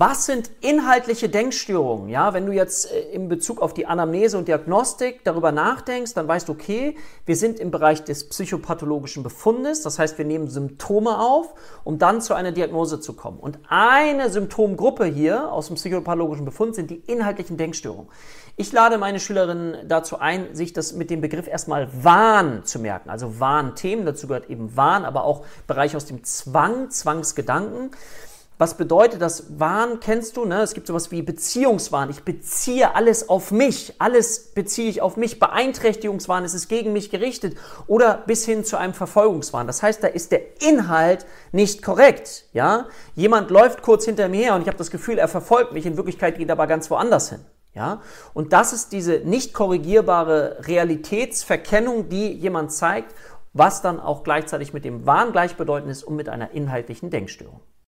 Was sind inhaltliche Denkstörungen? Ja, wenn du jetzt äh, in Bezug auf die Anamnese und Diagnostik darüber nachdenkst, dann weißt du, okay, wir sind im Bereich des psychopathologischen Befundes. Das heißt, wir nehmen Symptome auf, um dann zu einer Diagnose zu kommen. Und eine Symptomgruppe hier aus dem psychopathologischen Befund sind die inhaltlichen Denkstörungen. Ich lade meine Schülerinnen dazu ein, sich das mit dem Begriff erstmal Wahn zu merken. Also Wahnthemen, dazu gehört eben Wahn, aber auch Bereich aus dem Zwang, Zwangsgedanken. Was bedeutet das? Wahn kennst du, ne? Es gibt sowas wie Beziehungswahn. Ich beziehe alles auf mich. Alles beziehe ich auf mich. Beeinträchtigungswahn, es ist gegen mich gerichtet. Oder bis hin zu einem Verfolgungswahn. Das heißt, da ist der Inhalt nicht korrekt, ja? Jemand läuft kurz hinter mir her und ich habe das Gefühl, er verfolgt mich. In Wirklichkeit geht er aber ganz woanders hin. Ja? Und das ist diese nicht korrigierbare Realitätsverkennung, die jemand zeigt, was dann auch gleichzeitig mit dem Wahn gleichbedeutend ist und mit einer inhaltlichen Denkstörung.